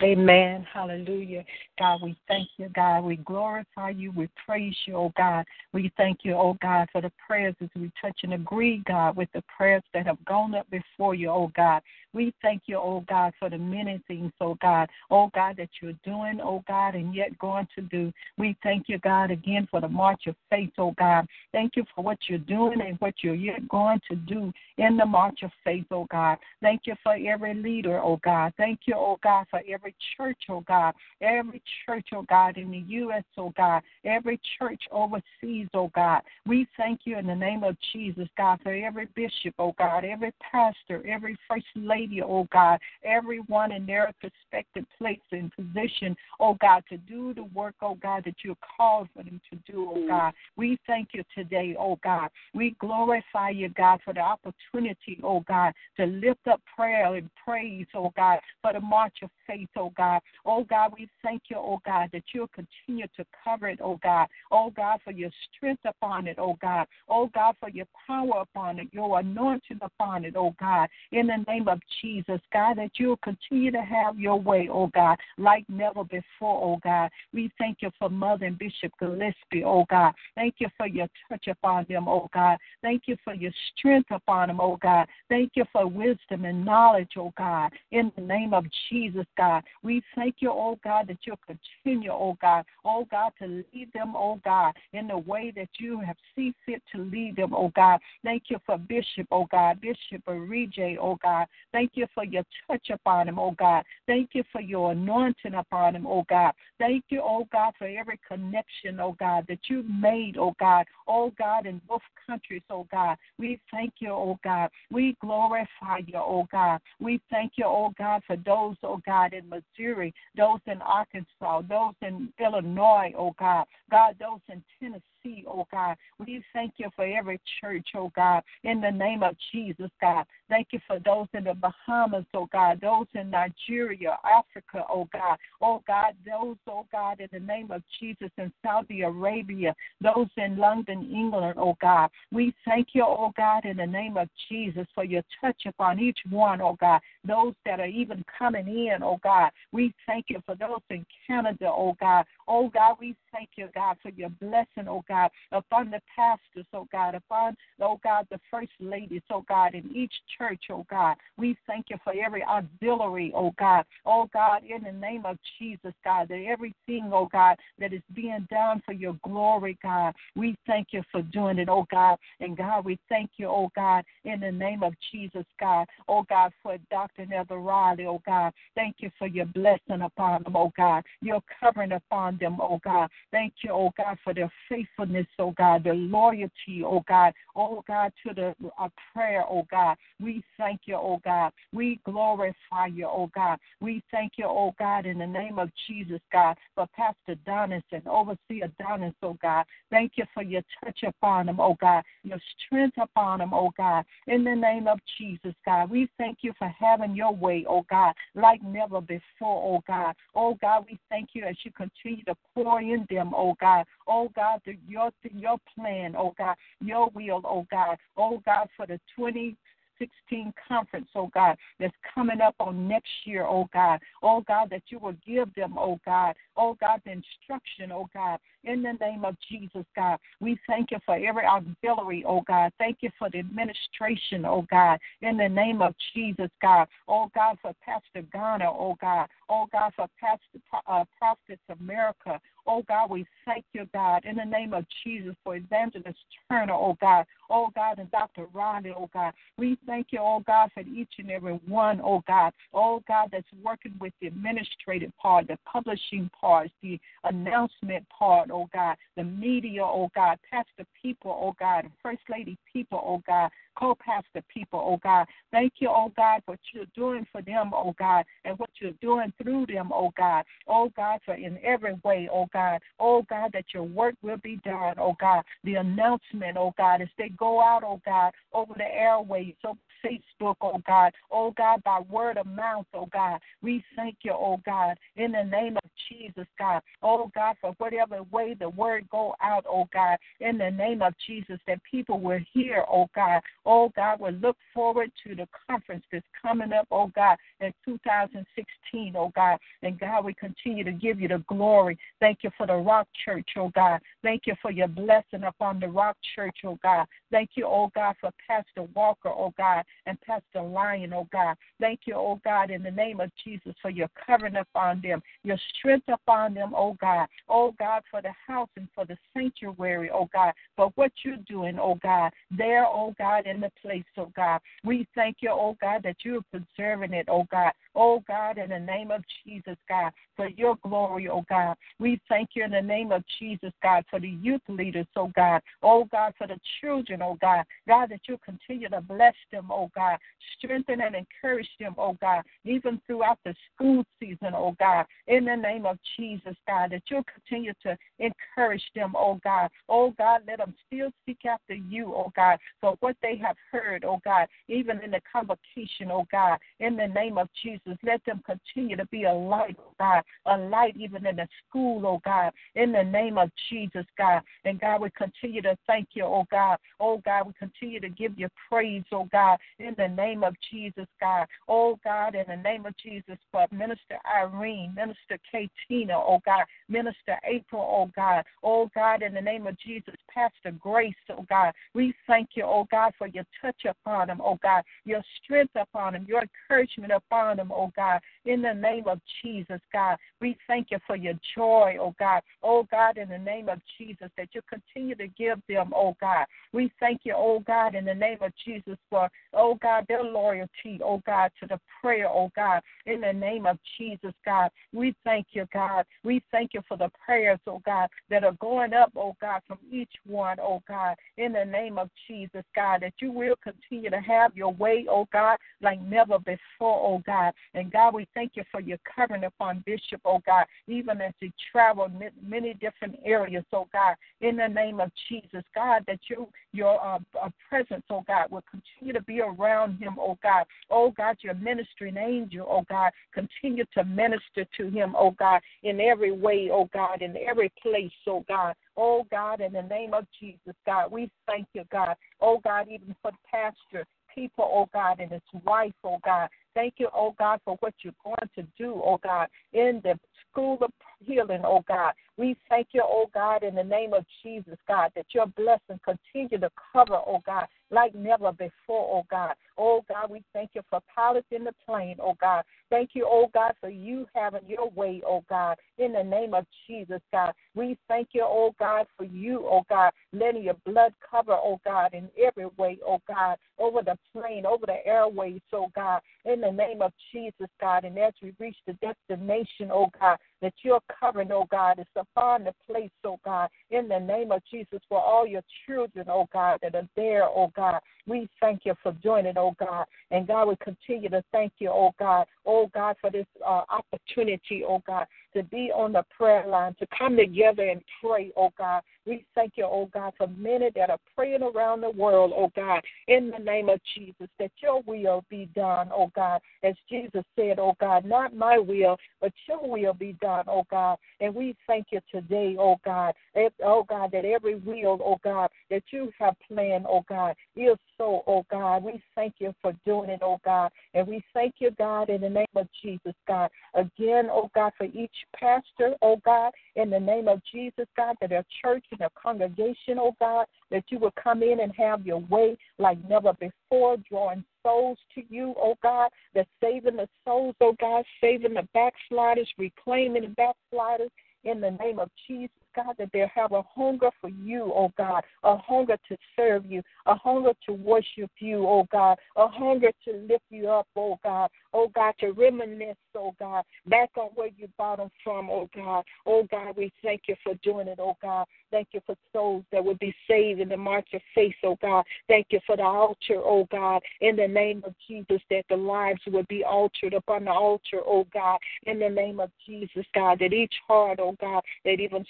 Amen. Hallelujah. God, we thank you, God. We glorify you. We praise you, oh God. We thank you, oh God, for the prayers as we touch and agree, God, with the prayers that have gone up before you, oh God. We thank you, oh God, for the many things, oh God, oh God, that you're doing, oh God, and yet going to do. We thank you, God, again for the march of faith, oh God. Thank you for what you're doing and what you're yet going to do in the march of faith, oh God. Thank you for every leader, oh God. Thank you, oh God, for every church, oh God. Every church, oh God, in the U.S., oh God. Every church overseas, oh God. We thank you in the name of Jesus, God, for every bishop, oh God, every pastor, every first lady lady, oh God, everyone in their respective place and position, oh God, to do the work, oh God, that you called for them to do, oh mm. God. We thank you today, oh God. We glorify you, God, for the opportunity, oh God, to lift up prayer and praise, oh God, for the march of faith, oh God. Oh God, we thank you, oh God, that you'll continue to cover it, oh God. Oh God, for your strength upon it, oh God. Oh God, for your power upon it, your anointing upon it, oh God. In the name of Jesus, God, that you'll continue to have your way, oh God, like never before, oh God. We thank you for Mother and Bishop Gillespie, oh God. Thank you for your touch upon them, oh God. Thank you for your strength upon them, oh God. Thank you for wisdom and knowledge, oh God. In the name of Jesus, God, we thank you, oh God, that you'll continue, oh God, oh God, to lead them, oh God, in the way that you have seen fit to lead them, oh God. Thank you for Bishop, oh God, Bishop Arije, oh God. Thank you for your touch upon him, oh God. Thank you for your anointing upon him, oh God. Thank you, oh God, for every connection, oh God, that you've made, oh God, oh God, in both countries, oh God. We thank you, oh God. We glorify you, oh God. We thank you, oh God, for those, oh God, in Missouri, those in Arkansas, those in Illinois, oh God, God, those in Tennessee oversee, oh God. We thank you for every church, oh God, in the name of Jesus, God. Thank you for those in the Bahamas, oh God, those in Nigeria, Africa, oh God. Oh God, those, oh God, in the name of Jesus in Saudi Arabia, those in London, England, oh God. We thank you, oh God, in the name of Jesus for your touch upon each one, oh God. Those that are even coming in, oh God. We thank you for those in Canada, oh God. Oh God, we thank you, God, for your blessing, oh God, upon the pastors, oh God, upon, oh God, the first ladies, oh God, in each church, oh God. We thank you for every auxiliary, oh God. Oh God, in the name of Jesus, God, that everything, oh God, that is being done for your glory, God. We thank you for doing it, oh God. And God, we thank you, oh God, in the name of Jesus, God. Oh God, for Dr. Nether Riley, oh God. Thank you for your blessing upon them, oh God. Your covering upon them, oh God. Thank you, oh God, for their faithfulness, oh God, their loyalty, oh God. Oh God, to the uh, prayer, oh God. We thank you, oh God. We glorify you, oh God. We thank you, oh God, in the name of Jesus, God, for Pastor Donis and Overseer Donis, oh God. Thank you for your touch upon him, oh God, your strength upon him, oh God. In the name of Jesus, God, we thank you for having your way, oh God, like never before, oh God. Oh God, we thank you as you continue to pour in them, oh God. Oh God, the, your your plan, oh God, your will, oh God. Oh God, for the 20 16 conference, oh God, that's coming up on next year, oh God. Oh God, that you will give them, oh God. Oh God, the instruction, oh God, in the name of Jesus, God. We thank you for every auxiliary, oh God. Thank you for the administration, oh God, in the name of Jesus, God. Oh God, for Pastor Ghana, oh God. Oh God, for Pastor uh, Prophets America, Oh God, we thank you, God, in the name of Jesus for Evangelist Turner, oh God. Oh God, and Dr. Ronnie, oh God. We thank you, oh God, for each and every one, oh God. Oh God, that's working with the administrative part, the publishing part, the announcement part, oh God, the media, oh God, pastor people, oh God, first lady people, oh God co-pastor people, oh God. Thank you, oh God, what you're doing for them, oh God, and what you're doing through them, oh God. Oh God, for in every way, oh God. Oh God, that your work will be done, oh God. The announcement, oh God, as they go out, oh God, over the airways, over Facebook, oh God. Oh God, by word of mouth, oh God. We thank you, oh God, in the name of Jesus, God. Oh God, for whatever way the word go out, oh God, in the name of Jesus, that people will hear, oh God. Oh God, we look forward to the conference that's coming up, oh God, in 2016, oh God. And God, we continue to give you the glory. Thank you for the Rock Church, oh God. Thank you for your blessing upon the Rock Church, oh God. Thank you, oh God, for Pastor Walker, oh God and Pastor Lion, oh God. Thank you, oh God, in the name of Jesus for your covering upon them, your strength upon them, oh God. Oh God, for the house and for the sanctuary, oh God, for what you're doing, oh God, there, oh God, in the place, oh God. We thank you, oh God, that you're preserving it, oh God. Oh God, in the name of Jesus, God, for your glory, oh God. We thank you in the name of Jesus, God, for the youth leaders, oh God. Oh God, for the children, oh God. God, that you continue to bless them, oh God. Strengthen and encourage them, oh God, even throughout the school season, oh God. In the name of Jesus, God, that you'll continue to encourage them, oh God. Oh God, let them still seek after you, oh God, for what they have heard, oh God, even in the convocation, oh God. In the name of Jesus, let them continue to be a light, oh God, a light even in the school, oh God. In the name of Jesus, God. And God, we continue to thank you, oh God. Oh God, we continue to give you praise, oh God in the name of Jesus, God. Oh, God, in the name of Jesus, for Minister Irene, Minister Katina, oh, God, Minister April, oh, God. Oh, God, in the name of Jesus, Pastor Grace, oh, God. We thank you, oh, God, for your touch upon them, oh, God, your strength upon them, your encouragement upon them, oh, God. In the name of Jesus, God, we thank you for your joy, oh, God. Oh, God, in the name of Jesus, that you continue to give them, oh, God. We thank you, oh, God, in the name of Jesus, for oh God, their loyalty, oh God, to the prayer, oh God, in the name of Jesus, God. We thank you, God. We thank you for the prayers, oh God, that are going up, oh God, from each one, oh God, in the name of Jesus, God, that you will continue to have your way, oh God, like never before, oh God. And God, we thank you for your covering upon Bishop, oh God, even as he traveled many different areas, oh God, in the name of Jesus, God, that you, your uh, uh, presence, oh God, will continue to be around him, oh God. Oh God, your ministering angel, oh God, continue to minister to him, oh God, in every way, oh God, in every place, oh God. Oh God, in the name of Jesus, God, we thank you, God. Oh God, even for the pastor, people, oh God, and his wife, oh God. Thank you, oh God, for what you're going to do, oh God, in the school of healing, oh God. We thank you, oh God, in the name of Jesus, God, that your blessing continue to cover, oh God, like never before, oh God. Oh God, we thank you for piloting the plane, oh God. Thank you, oh God, for you having your way, oh God, in the name of Jesus, God. We thank you, oh God, for you, oh God, letting your blood cover, oh God, in every way, oh God, over the plane, over the airways, oh God, in the name of Jesus, God. And as we reach the destination, oh God, that you're covering, oh God, is upon the place, oh God, in the name of Jesus, for all your children, oh God, that are there, oh God. We thank you for doing it, God. And God, we continue to thank you, oh God, oh God, for this uh, opportunity, oh God, to be on the prayer line, to come together and pray, oh God. We thank you, oh God, for many that are praying around the world, oh God, in the name of Jesus, that your will be done, oh God. As Jesus said, oh God, not my will, but your will be done, oh God. And we thank you today, oh God, oh God, that every will, oh God, that you have planned, oh God, is so, oh God. We thank you for doing it, oh God. And we thank you, God, in the name of Jesus, God. Again, oh God, for each pastor, oh God, in the name of Jesus, God, that their church and their congregation, oh God, that you will come in and have your way like never before, drawing souls to you, oh God, that saving the souls, oh God, saving the backsliders, reclaiming the backsliders in the name of Jesus. God, that they have a hunger for you, oh God, a hunger to serve you, a hunger to worship you, oh God, a hunger to lift you up, oh God, oh God, to reminisce, oh God, back on where you brought them from, oh God. Oh God, we thank you for doing it, oh God. Thank you for souls that would be saved in the march of faith, oh God. Thank you for the altar, oh God, in the name of Jesus, that the lives would be altered upon the altar, oh God, in the name of Jesus, God, that each heart, oh God, that even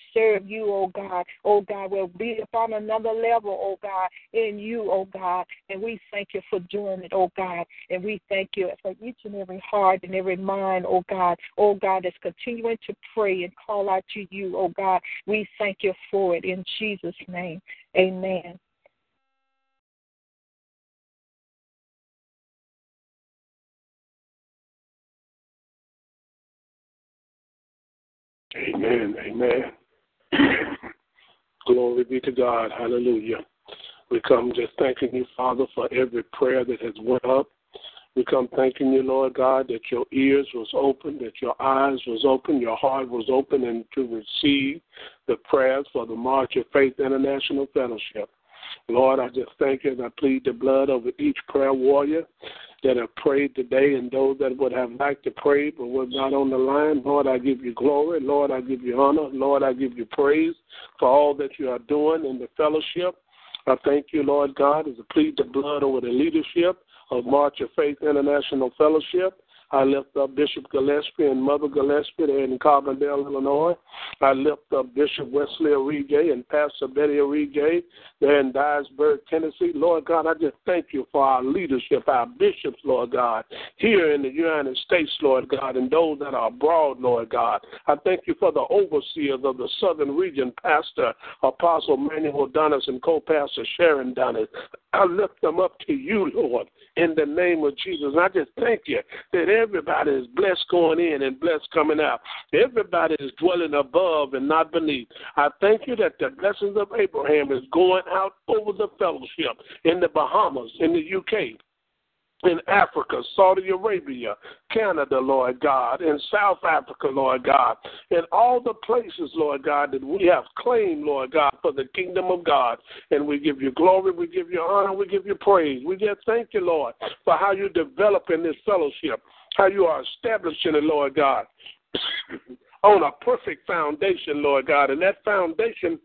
you, oh God, oh God, we'll be upon another level, oh God, in you, oh God. And we thank you for doing it, oh God. And we thank you for each and every heart and every mind, oh God, oh God, that's continuing to pray and call out to you, oh God. We thank you for it in Jesus' name. Amen. Amen. Amen. [COUGHS] Glory be to God. Hallelujah. We come just thanking you, Father, for every prayer that has went up. We come thanking you, Lord God, that your ears was open, that your eyes was open, your heart was open, and to receive the prayers for the March of Faith International Fellowship. Lord, I just thank you and I plead the blood over each prayer warrior that have prayed today and those that would have liked to pray but were not on the line. Lord, I give you glory. Lord, I give you honor. Lord, I give you praise for all that you are doing in the fellowship. I thank you, Lord God, as I plead the blood over the leadership of March of Faith International Fellowship. I lift up Bishop Gillespie and Mother Gillespie in Carbondale, Illinois. I lift up Bishop Wesley Orige and Pastor Betty Orige there in Dyersburg, Tennessee. Lord God, I just thank you for our leadership, our bishops, Lord God, here in the United States, Lord God, and those that are abroad, Lord God. I thank you for the overseers of the Southern Region, Pastor Apostle Manuel Donis and co-pastor Sharon Donis. I lift them up to you, Lord, in the name of Jesus. And I just thank you that everybody is blessed going in and blessed coming out. Everybody is dwelling above and not beneath. I thank you that the blessings of Abraham is going out over the fellowship in the Bahamas, in the UK, in Africa, Saudi Arabia, Canada, Lord God, in South Africa, Lord God, in all the places, Lord God, that we have claimed, Lord God, for the kingdom of God. And we give you glory, we give you honor, we give you praise. We just thank you, Lord, for how you're developing this fellowship, how you are establishing it, Lord God, [COUGHS] on a perfect foundation, Lord God. And that foundation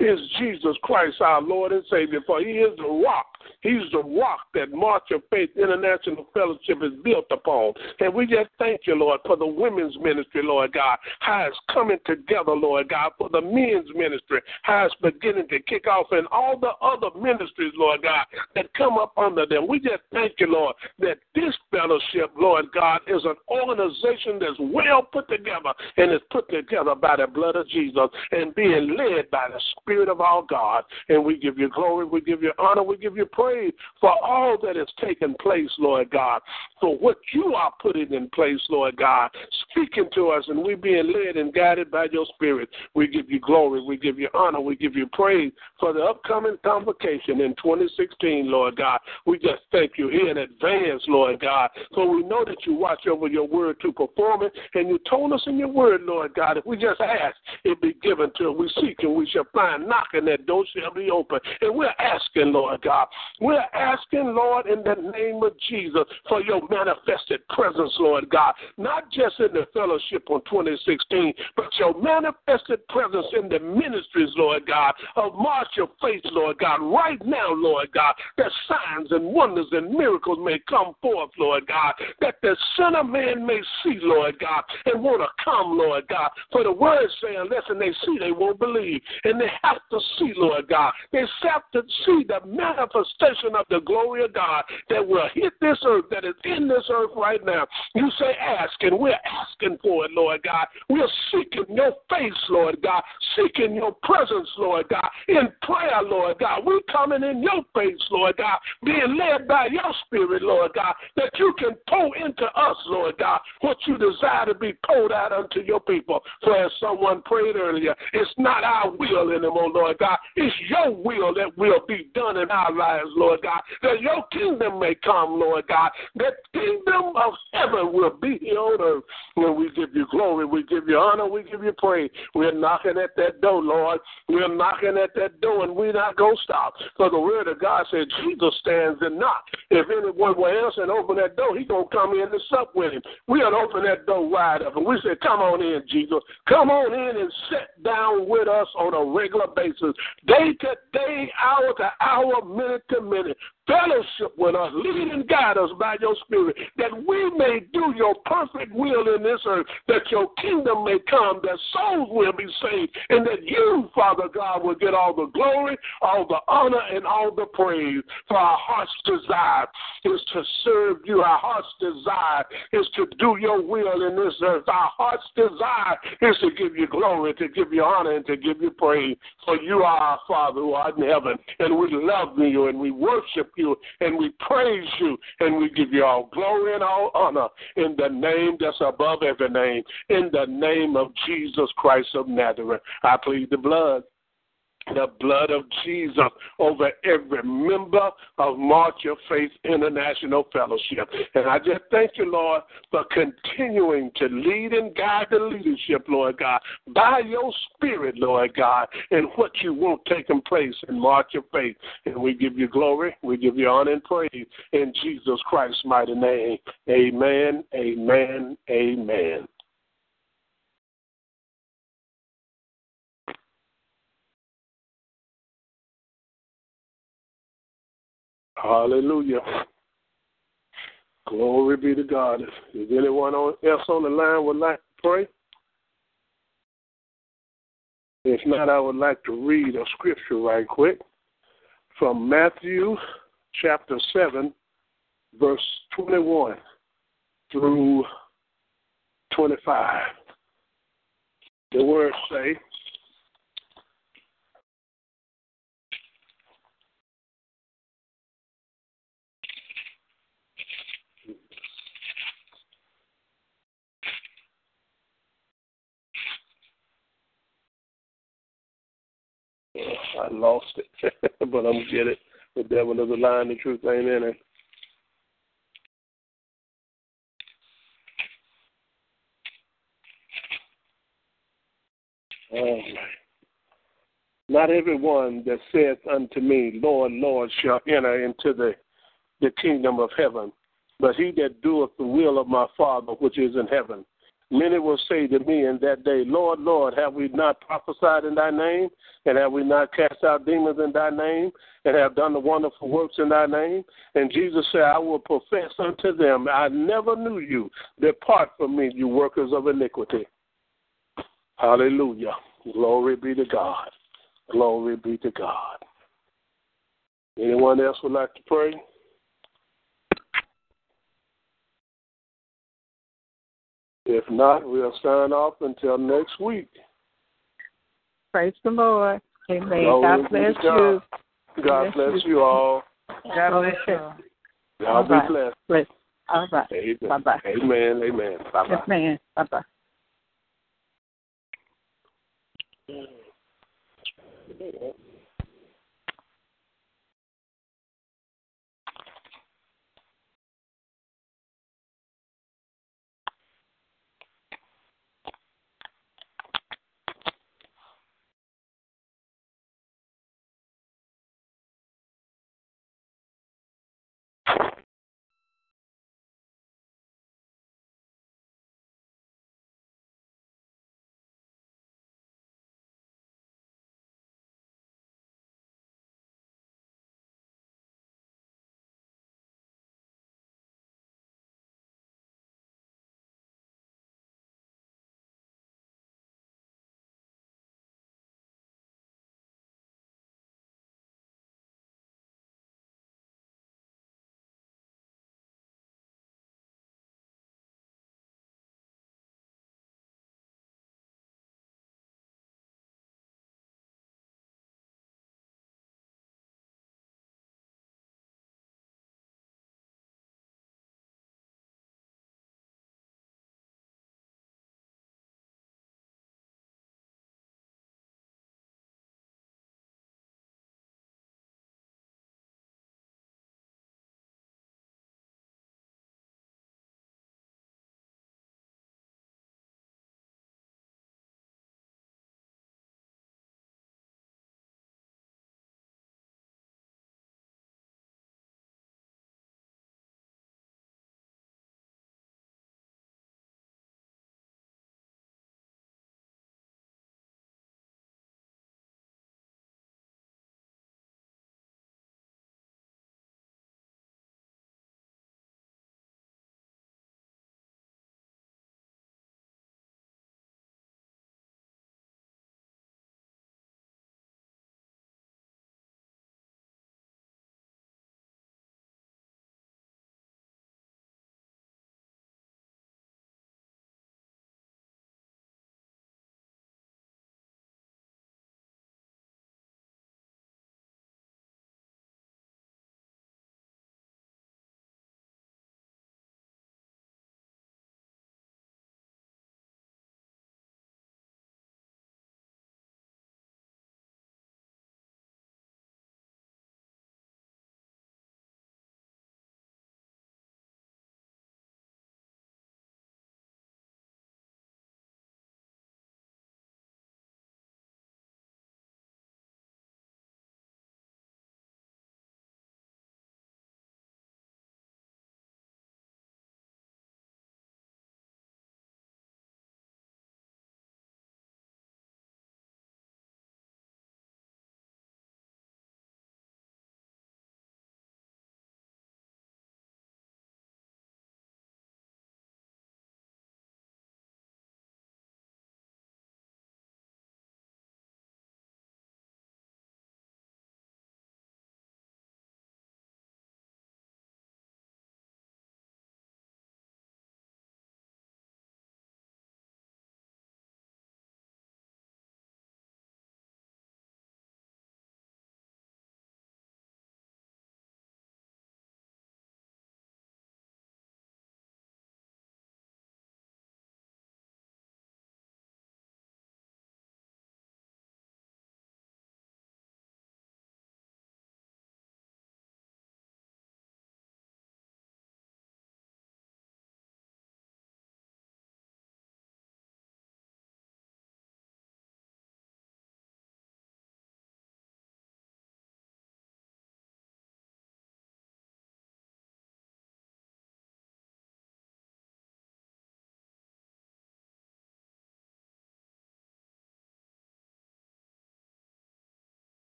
is Jesus Christ, our Lord and Savior, for He is the rock He's the rock that March of Faith International Fellowship is built upon. And we just thank you, Lord, for the women's ministry, Lord God, how it's coming together, Lord God, for the men's ministry, how it's beginning to kick off, and all the other ministries, Lord God, that come up under them. We just thank you, Lord, that this fellowship, Lord God, is an organization that's well put together and is put together by the blood of Jesus and being led by the Spirit of our God. And we give you glory, we give you honor, we give you praise for all that has taken place, Lord God, for what you are putting in place, Lord God, speaking to us and we're being led and guided by your Spirit. We give you glory, we give you honor, we give you praise for the upcoming convocation in 2016, Lord God. We just thank you in advance, Lord God, for we know that you watch over your word to perform it, and you told us in your word, Lord God, if we just ask, it be given to us. We seek and we shall find, knocking that door shall be open. And we're asking, Lord God, we're asking, Lord, in the name of Jesus, for your manifested presence, Lord God, not just in the fellowship on 2016, but your manifested presence in the ministries, Lord God, of March of Faith, Lord God, right now, Lord God, that signs and wonders and miracles may come forth, Lord God, that the Son of Man may see, Lord God, and want to come, Lord God. For the word say, unless they see, they won't believe. And they have to see, Lord God. They have to see the manifestation of the glory of God that will hit this earth, that is in this earth right now. You say ask, and we're asking for it, Lord God. We're seeking your face, Lord God, seeking your presence, Lord God, in prayer, Lord God. We're coming in your face, Lord God, being led by your spirit, Lord God, that you can pour into us, Lord God, what you desire to be poured out unto your people. For as someone prayed earlier, it's not our will anymore, Lord God. It's your will that will be done in our lives, Lord God. That your kingdom may come, Lord God. That kingdom of heaven will be here on earth. When we give you glory, we give you honor, we give you praise. We're knocking at that door, Lord. We're knocking at that door, and we're not going to stop. For the word of God said, Jesus stands and knock. If anyone will answer and open that door, he's going to come in and sup with him. We'll open that door wide up, and we say, Come on in, Jesus. Come on in and sit down with us on a regular basis, day to day, hour to hour, minute to minute fellowship with us, lead and guide us by your spirit, that we may do your perfect will in this earth, that your kingdom may come, that souls will be saved, and that you, Father God, will get all the glory, all the honor, and all the praise. For our heart's desire is to serve you. Our heart's desire is to do your will in this earth. Our heart's desire is to give you glory, to give you honor, and to give you praise. For you are our Father who art in heaven, and we love you and we worship you and we praise you and we give you all glory and all honor in the name that's above every name, in the name of Jesus Christ of Nazareth. I plead the blood the blood of Jesus over every member of March of Faith International Fellowship. And I just thank you, Lord, for continuing to lead and guide the leadership, Lord God, by your spirit, Lord God, and what you want taking place in March of Faith. And we give you glory, we give you honor and praise in Jesus Christ's mighty name. Amen, amen, amen. Hallelujah. Glory be to God. Is anyone else on the line would like to pray? If not, I would like to read a scripture right quick from Matthew chapter 7, verse 21 through 25. The words say, I lost it, [LAUGHS] but I'm gonna get it. The devil is a lie, and the truth ain't in it. All right. Not everyone that saith unto me, Lord, Lord, shall enter into the the kingdom of heaven, but he that doeth the will of my Father which is in heaven. Many will say to me in that day, Lord, Lord, have we not prophesied in thy name? And have we not cast out demons in thy name? And have done the wonderful works in thy name? And Jesus said, I will profess unto them, I never knew you. Depart from me, you workers of iniquity. Hallelujah. Glory be to God. Glory be to God. Anyone else would like to pray? If not, we'll sign off until next week. Praise the Lord. Amen. Glory God bless God. you. God bless you all. God bless you. Y'all be right. blessed. Bless. All right. Amen. Bye-bye. Amen. Amen. Bye bye. Yes, ma'am. Bye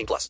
18 plus.